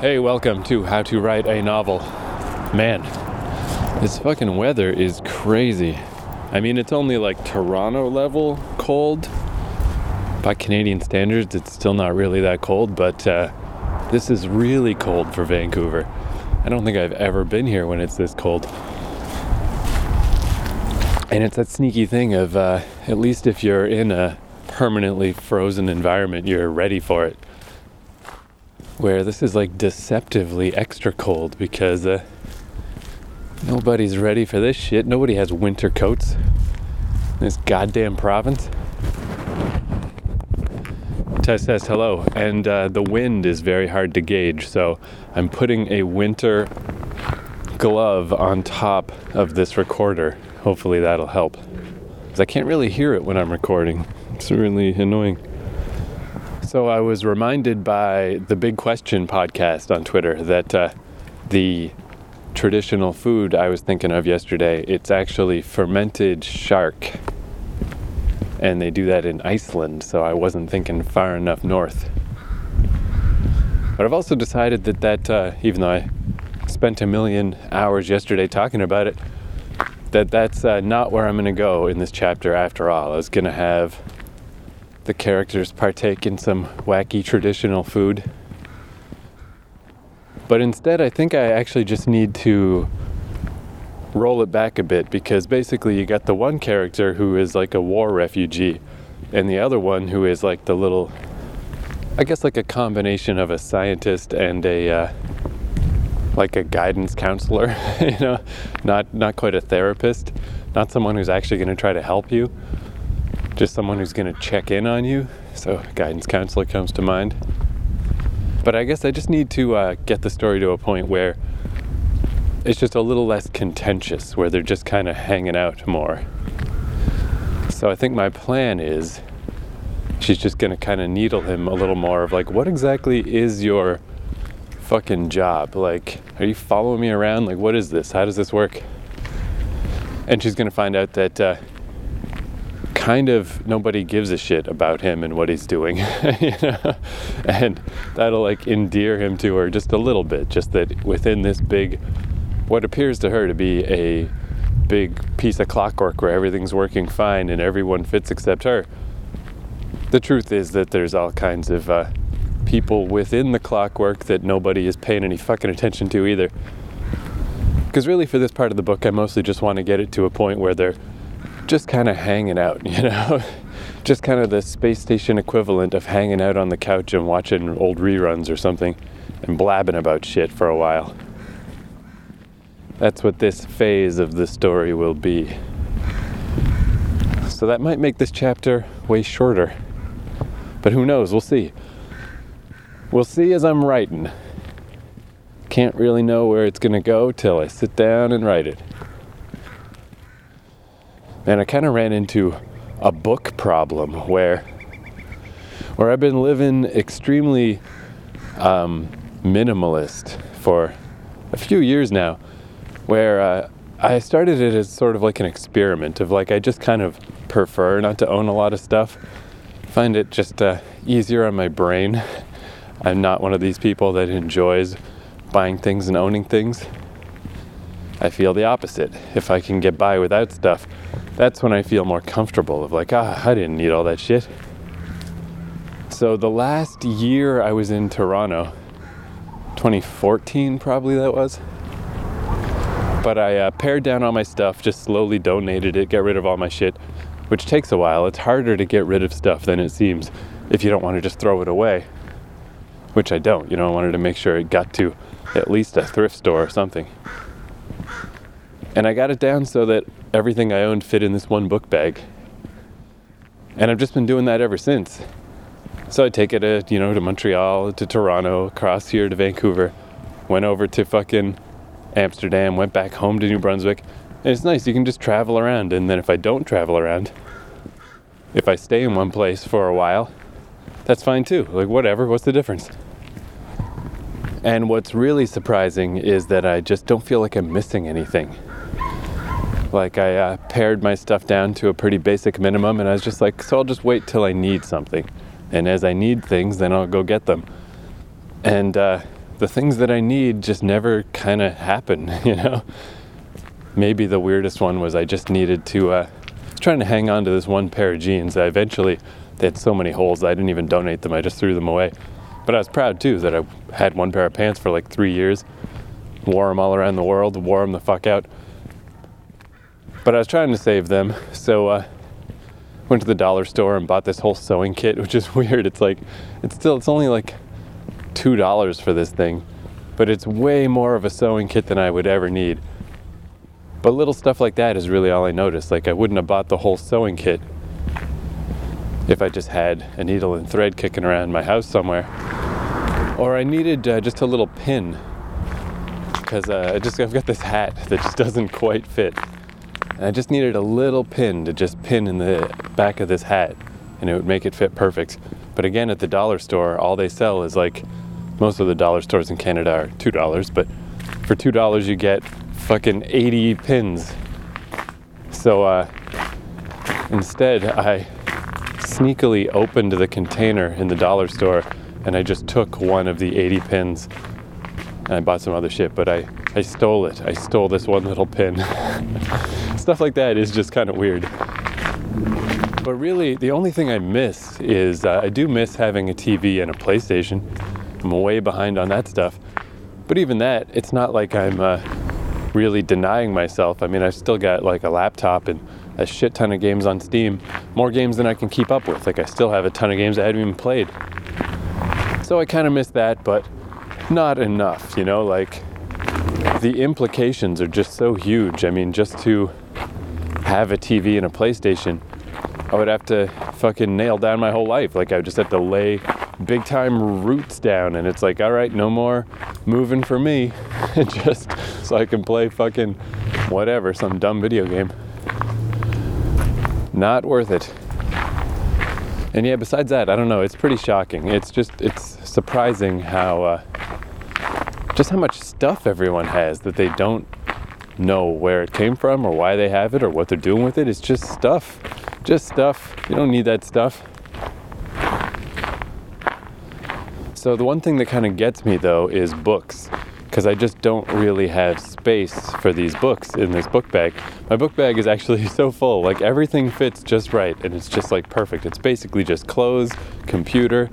Hey, welcome to How to Write a Novel. Man, this fucking weather is crazy. I mean, it's only like Toronto level cold. By Canadian standards, it's still not really that cold, but uh, this is really cold for Vancouver. I don't think I've ever been here when it's this cold. And it's that sneaky thing of, uh, at least if you're in a permanently frozen environment, you're ready for it where this is like deceptively extra cold because uh, nobody's ready for this shit. Nobody has winter coats in this goddamn province. Tess says hello, and uh, the wind is very hard to gauge, so I'm putting a winter glove on top of this recorder. Hopefully that'll help. I can't really hear it when I'm recording. It's really annoying. So I was reminded by the Big Question podcast on Twitter that uh, the traditional food I was thinking of yesterday, it's actually fermented shark. And they do that in Iceland, so I wasn't thinking far enough north. But I've also decided that that, uh, even though I spent a million hours yesterday talking about it, that that's uh, not where I'm going to go in this chapter after all. I was going to have the characters partake in some wacky traditional food. But instead, I think I actually just need to roll it back a bit because basically, you got the one character who is like a war refugee, and the other one who is like the little, I guess, like a combination of a scientist and a. Uh, like a guidance counselor, you know, not not quite a therapist, not someone who's actually going to try to help you, just someone who's going to check in on you. So, guidance counselor comes to mind. But I guess I just need to uh, get the story to a point where it's just a little less contentious, where they're just kind of hanging out more. So, I think my plan is she's just going to kind of needle him a little more of like, what exactly is your fucking job? Like, are you following me around? Like, what is this? How does this work? And she's going to find out that. Uh, kind of nobody gives a shit about him and what he's doing you know? and that'll like endear him to her just a little bit just that within this big what appears to her to be a big piece of clockwork where everything's working fine and everyone fits except her the truth is that there's all kinds of uh, people within the clockwork that nobody is paying any fucking attention to either because really for this part of the book i mostly just want to get it to a point where they're just kind of hanging out, you know? just kind of the space station equivalent of hanging out on the couch and watching old reruns or something and blabbing about shit for a while. That's what this phase of the story will be. So that might make this chapter way shorter. But who knows? We'll see. We'll see as I'm writing. Can't really know where it's going to go till I sit down and write it and I kind of ran into a book problem where where I've been living extremely um, minimalist for a few years now, where uh, I started it as sort of like an experiment of like I just kind of prefer not to own a lot of stuff. Find it just uh, easier on my brain. I'm not one of these people that enjoys buying things and owning things. I feel the opposite. If I can get by without stuff, that's when I feel more comfortable of like, ah, I didn't need all that shit. So the last year I was in Toronto, 2014 probably that was. But I uh, pared down all my stuff, just slowly donated it, got rid of all my shit, which takes a while. It's harder to get rid of stuff than it seems if you don't want to just throw it away, which I don't. You know, I wanted to make sure it got to at least a thrift store or something. And I got it down so that everything I owned fit in this one book bag. And I've just been doing that ever since. So I take it to, you know, to Montreal, to Toronto, across here to Vancouver, went over to fucking Amsterdam, went back home to New Brunswick. And it's nice, you can just travel around. And then if I don't travel around, if I stay in one place for a while, that's fine too. Like, whatever, what's the difference? And what's really surprising is that I just don't feel like I'm missing anything. Like I uh, pared my stuff down to a pretty basic minimum, and I was just like, so I'll just wait till I need something, and as I need things, then I'll go get them. And uh, the things that I need just never kind of happen, you know? Maybe the weirdest one was I just needed to, uh, trying to hang on to this one pair of jeans. I eventually, they had so many holes, I didn't even donate them, I just threw them away. But I was proud too that I had one pair of pants for like three years, wore them all around the world, wore them the fuck out. But I was trying to save them, so uh, went to the dollar store and bought this whole sewing kit, which is weird. It's like, it's still, it's only like two dollars for this thing, but it's way more of a sewing kit than I would ever need. But little stuff like that is really all I noticed. Like I wouldn't have bought the whole sewing kit if I just had a needle and thread kicking around my house somewhere. Or I needed uh, just a little pin because uh, I just I've got this hat that just doesn't quite fit. And I just needed a little pin to just pin in the back of this hat and it would make it fit perfect. But again, at the dollar store, all they sell is like most of the dollar stores in Canada are two dollars, but for two dollars you get fucking 80 pins. So uh, instead, I sneakily opened the container in the dollar store and I just took one of the 80 pins and I bought some other shit, but I, I stole it. I stole this one little pin. Stuff like that is just kind of weird. But really, the only thing I miss is uh, I do miss having a TV and a PlayStation. I'm way behind on that stuff. But even that, it's not like I'm uh, really denying myself. I mean, I've still got like a laptop and a shit ton of games on Steam, more games than I can keep up with. Like, I still have a ton of games I haven't even played. So I kind of miss that, but not enough, you know? Like, the implications are just so huge. I mean, just to have a TV and a PlayStation, I would have to fucking nail down my whole life. Like, I would just have to lay big time roots down, and it's like, all right, no more moving for me. just so I can play fucking whatever, some dumb video game. Not worth it. And yeah, besides that, I don't know. It's pretty shocking. It's just, it's surprising how, uh, just how much stuff everyone has that they don't know where it came from or why they have it or what they're doing with it. It's just stuff. Just stuff. You don't need that stuff. So, the one thing that kind of gets me though is books because I just don't really have space for these books in this book bag. My book bag is actually so full, like everything fits just right and it's just like perfect. It's basically just clothes, computer,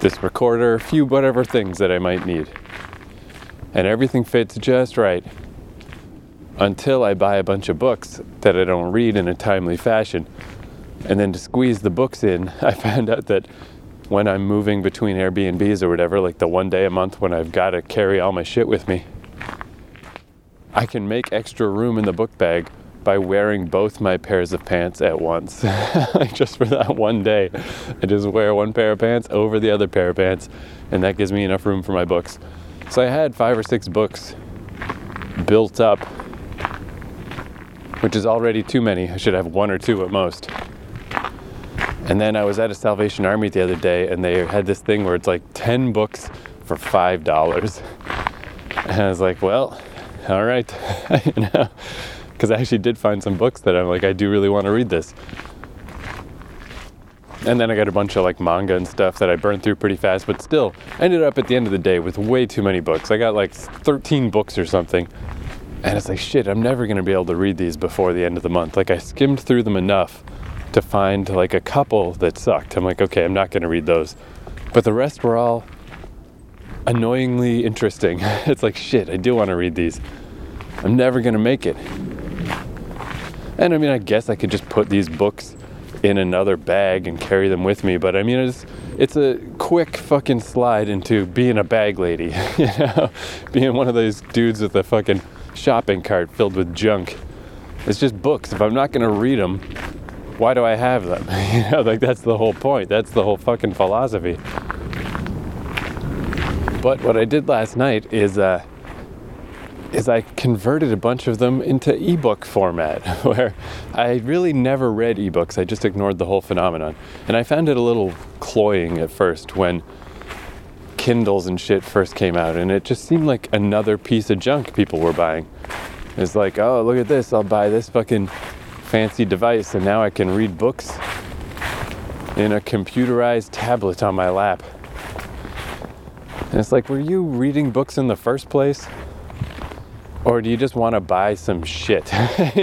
this recorder, a few whatever things that I might need. And everything fits just right until I buy a bunch of books that I don't read in a timely fashion. And then to squeeze the books in, I found out that when I'm moving between Airbnbs or whatever, like the one day a month when I've got to carry all my shit with me, I can make extra room in the book bag by wearing both my pairs of pants at once. just for that one day, I just wear one pair of pants over the other pair of pants, and that gives me enough room for my books. So I had five or six books built up, which is already too many. I should have one or two at most. And then I was at a Salvation Army the other day, and they had this thing where it's like 10 books for $5. And I was like, well, all right, you know, because I actually did find some books that I'm like, I do really want to read this. And then I got a bunch of like manga and stuff that I burned through pretty fast, but still ended up at the end of the day with way too many books. I got like 13 books or something. And it's like, shit, I'm never going to be able to read these before the end of the month. Like, I skimmed through them enough to find like a couple that sucked. I'm like, okay, I'm not going to read those. But the rest were all annoyingly interesting. it's like, shit, I do want to read these. I'm never going to make it. And I mean, I guess I could just put these books in another bag and carry them with me, but I mean, it's it's a quick fucking slide into being a bag lady, you know, being one of those dudes with a fucking shopping cart filled with junk. It's just books. If I'm not going to read them, why do I have them? you know, like that's the whole point. That's the whole fucking philosophy. But what I did last night is uh, is I converted a bunch of them into ebook format, where I really never read ebooks. I just ignored the whole phenomenon, and I found it a little cloying at first when Kindles and shit first came out, and it just seemed like another piece of junk people were buying. It's like, oh, look at this! I'll buy this fucking fancy device, and now I can read books in a computerized tablet on my lap. And it's like, were you reading books in the first place? Or do you just want to buy some shit?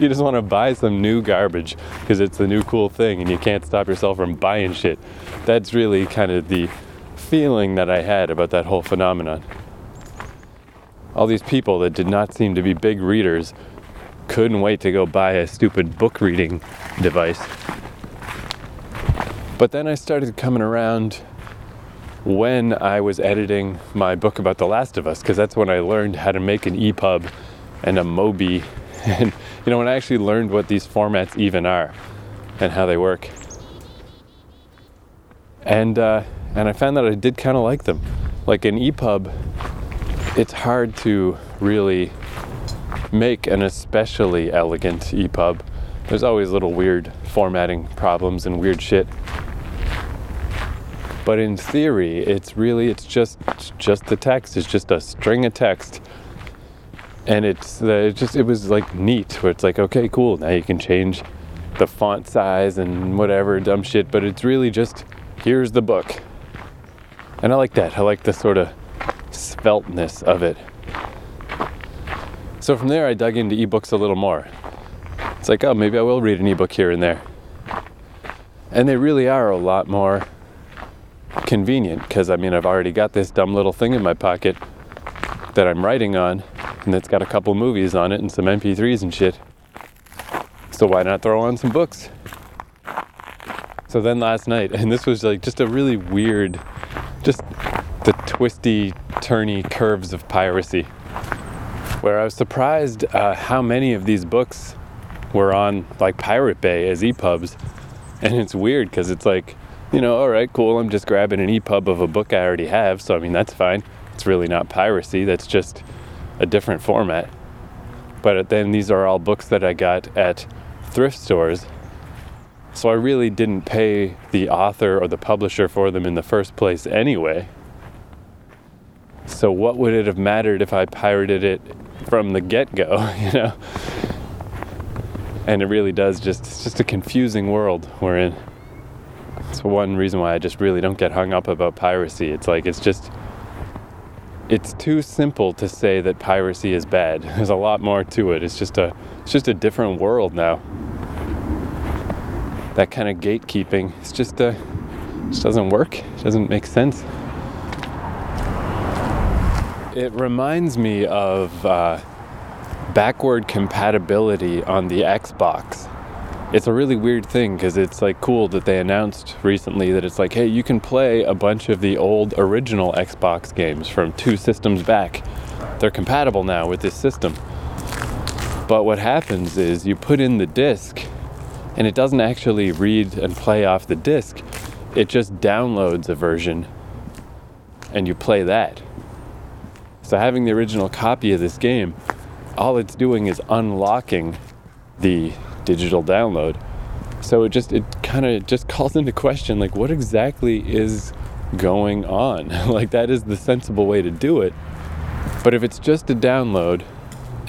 you just want to buy some new garbage because it's the new cool thing and you can't stop yourself from buying shit. That's really kind of the feeling that I had about that whole phenomenon. All these people that did not seem to be big readers couldn't wait to go buy a stupid book reading device. But then I started coming around when I was editing my book about The Last of Us, because that's when I learned how to make an EPUB and a Mobi. And, you know, when I actually learned what these formats even are and how they work. And, uh, and I found that I did kind of like them. Like an EPUB, it's hard to really make an especially elegant EPUB. There's always little weird formatting problems and weird shit but in theory it's really it's just just the text it's just a string of text and it's uh, it just it was like neat where it's like okay cool now you can change the font size and whatever dumb shit but it's really just here's the book and i like that i like the sort of svelteness of it so from there i dug into ebooks a little more it's like oh maybe i will read an ebook here and there and they really are a lot more convenient because I mean, I've already got this dumb little thing in my pocket that I'm writing on, and it's got a couple movies on it and some MP3s and shit. So why not throw on some books? So then last night, and this was like just a really weird, just the twisty, turny curves of piracy, where I was surprised uh, how many of these books were on like Pirate Bay as EPUBs. And it's weird because it's like you know, all right, cool, I'm just grabbing an EPUB of a book I already have, so I mean, that's fine. It's really not piracy, that's just a different format. But then these are all books that I got at thrift stores. So I really didn't pay the author or the publisher for them in the first place anyway. So what would it have mattered if I pirated it from the get-go, you know? And it really does just it's just a confusing world we're in. It's one reason why I just really don't get hung up about piracy. It's like it's just it's too simple to say that piracy is bad. There's a lot more to it. It's just a it's just a different world now. That kind of gatekeeping, it's just it just doesn't work. It doesn't make sense. It reminds me of uh, backward compatibility on the Xbox it's a really weird thing because it's like cool that they announced recently that it's like, hey, you can play a bunch of the old original Xbox games from two systems back. They're compatible now with this system. But what happens is you put in the disc and it doesn't actually read and play off the disc, it just downloads a version and you play that. So having the original copy of this game, all it's doing is unlocking the digital download. So it just it kind of just calls into question like what exactly is going on? like that is the sensible way to do it. But if it's just a download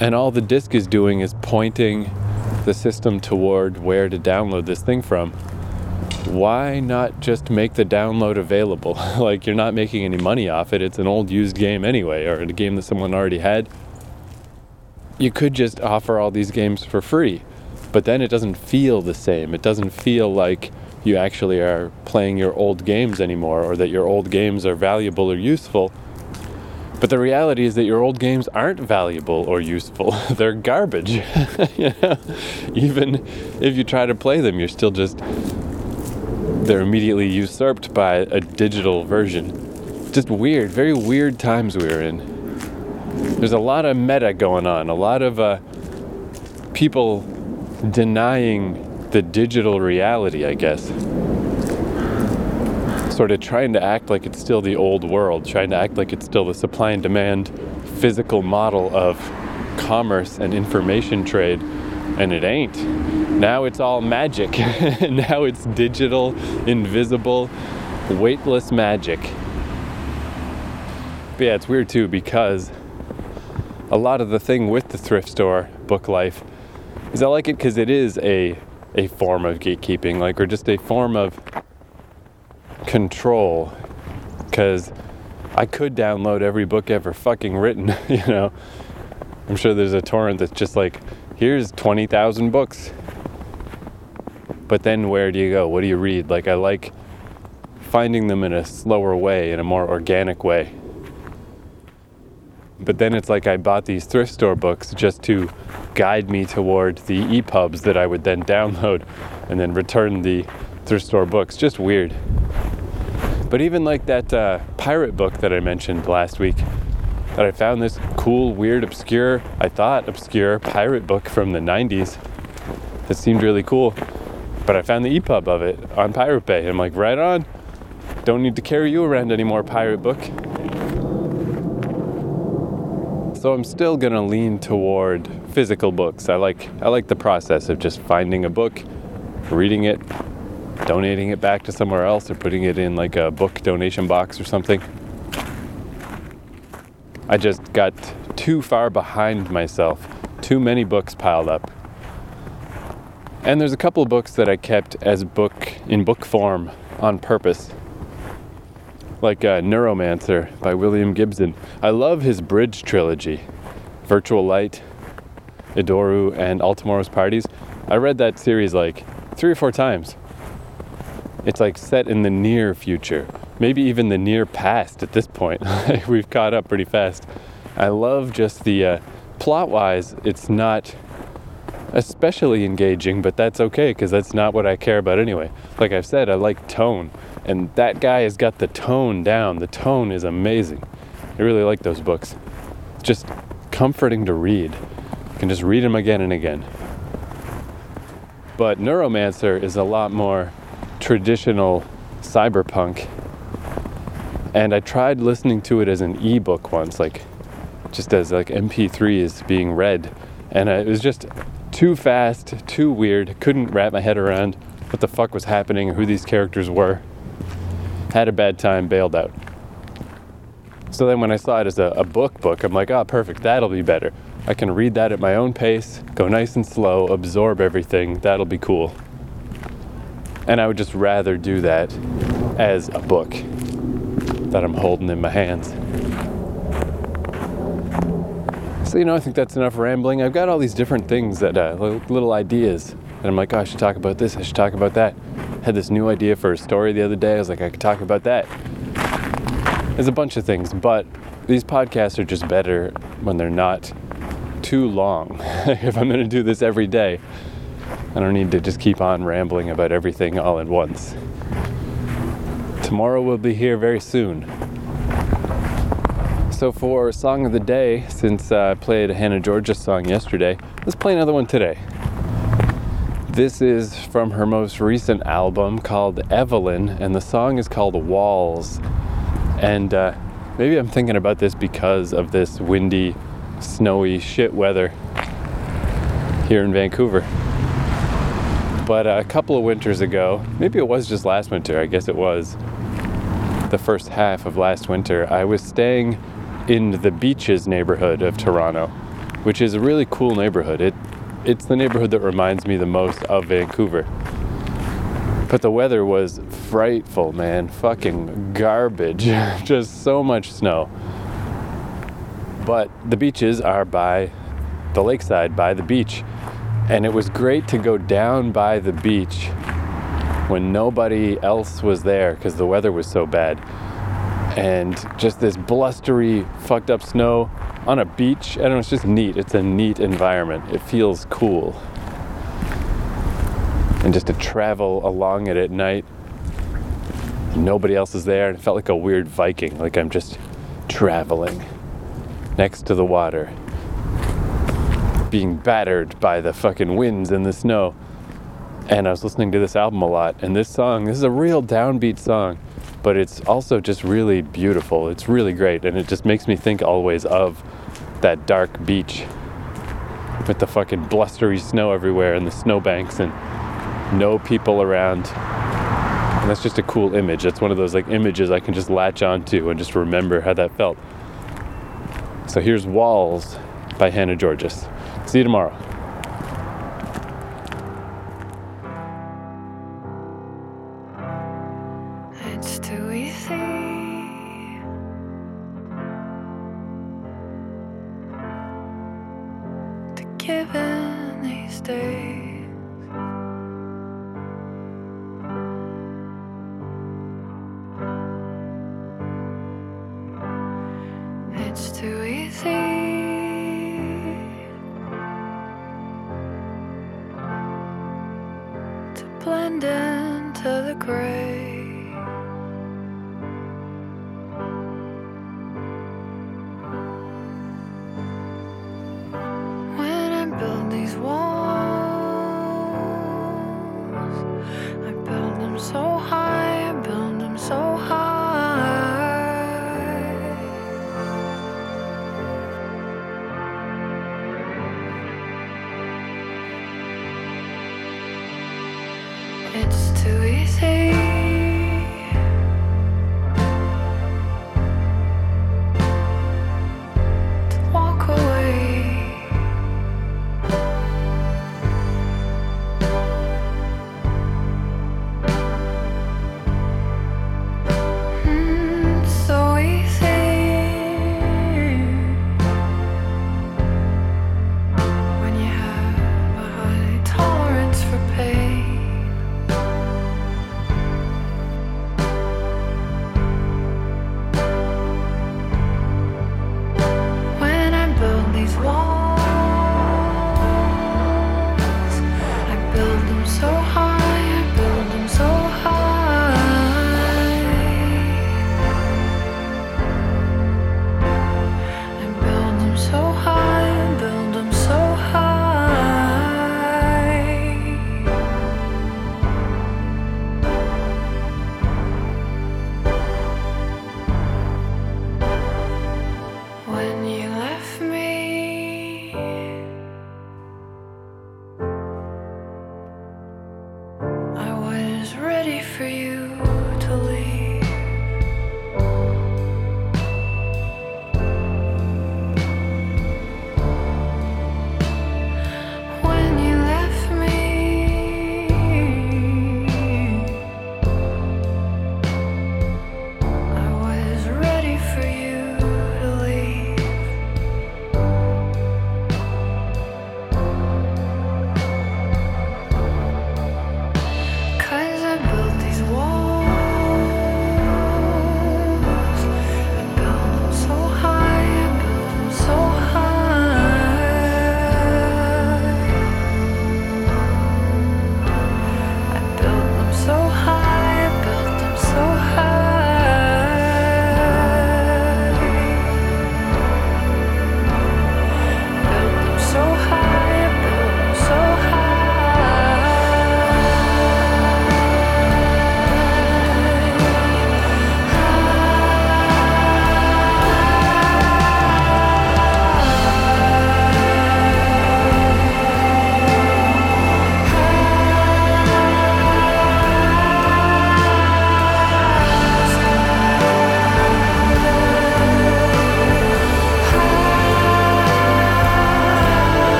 and all the disk is doing is pointing the system toward where to download this thing from, why not just make the download available? like you're not making any money off it. It's an old used game anyway, or a game that someone already had. You could just offer all these games for free but then it doesn't feel the same. It doesn't feel like you actually are playing your old games anymore or that your old games are valuable or useful. But the reality is that your old games aren't valuable or useful. They're garbage. Even if you try to play them, you're still just they're immediately usurped by a digital version. Just weird, very weird times we are in. There's a lot of meta going on, a lot of uh, people denying the digital reality, I guess. Sort of trying to act like it's still the old world, trying to act like it's still the supply and demand physical model of commerce and information trade, and it ain't. Now it's all magic. now it's digital, invisible, weightless magic. But yeah, it's weird too because a lot of the thing with the thrift store book life is I like it because it is a a form of gatekeeping, like or just a form of control. Because I could download every book ever fucking written, you know. I'm sure there's a torrent that's just like, here's 20,000 books. But then where do you go? What do you read? Like, I like finding them in a slower way, in a more organic way. But then it's like I bought these thrift store books just to guide me toward the EPUBs that I would then download and then return the thrift store books. Just weird. But even like that uh, pirate book that I mentioned last week, that I found this cool, weird, obscure, I thought obscure pirate book from the 90s that seemed really cool. But I found the EPUB of it on Pirate Bay. I'm like, right on. Don't need to carry you around anymore, pirate book. So I'm still gonna lean toward physical books. I like I like the process of just finding a book, reading it, donating it back to somewhere else, or putting it in like a book donation box or something. I just got too far behind myself, too many books piled up. And there's a couple of books that I kept as book in book form on purpose like uh, Neuromancer by William Gibson. I love his bridge trilogy Virtual Light, Idoru, and All Tomorrow's Parties. I read that series like three or four times. It's like set in the near future, maybe even the near past at this point. We've caught up pretty fast. I love just the uh, plot wise, it's not especially engaging, but that's okay because that's not what I care about anyway. Like I've said, I like tone. And that guy has got the tone down. The tone is amazing. I really like those books. It's just comforting to read. You can just read them again and again. But Neuromancer is a lot more traditional cyberpunk. And I tried listening to it as an ebook once, like just as like MP3 is being read. And it was just too fast, too weird. Couldn't wrap my head around what the fuck was happening or who these characters were had a bad time, bailed out. So then when I saw it as a, a book book, I'm like, oh, perfect, that'll be better. I can read that at my own pace, go nice and slow, absorb everything, that'll be cool. And I would just rather do that as a book that I'm holding in my hands. So, you know, I think that's enough rambling. I've got all these different things that, uh, little ideas, and I'm like, oh, I should talk about this, I should talk about that I had this new idea for a story the other day. I was like, I could talk about that. There's a bunch of things, but these podcasts are just better when they're not too long. if I'm going to do this every day, I don't need to just keep on rambling about everything all at once. Tomorrow will be here very soon. So, for Song of the Day, since I played a Hannah Georgas song yesterday, let's play another one today. This is from her most recent album called Evelyn, and the song is called Walls. And uh, maybe I'm thinking about this because of this windy, snowy shit weather here in Vancouver. But uh, a couple of winters ago, maybe it was just last winter, I guess it was the first half of last winter, I was staying in the Beaches neighborhood of Toronto, which is a really cool neighborhood. It it's the neighborhood that reminds me the most of Vancouver. But the weather was frightful, man. Fucking garbage. Just so much snow. But the beaches are by the lakeside, by the beach. And it was great to go down by the beach when nobody else was there because the weather was so bad. And just this blustery, fucked up snow on a beach. I don't know, it's just neat. It's a neat environment. It feels cool. And just to travel along it at night, nobody else is there. And It felt like a weird Viking, like I'm just traveling next to the water, being battered by the fucking winds and the snow. And I was listening to this album a lot, and this song, this is a real downbeat song, but it's also just really beautiful. It's really great, and it just makes me think always of that dark beach with the fucking blustery snow everywhere and the snowbanks and no people around. And that's just a cool image. That's one of those like images I can just latch onto and just remember how that felt. So here's Walls by Hannah Georgas. See you tomorrow.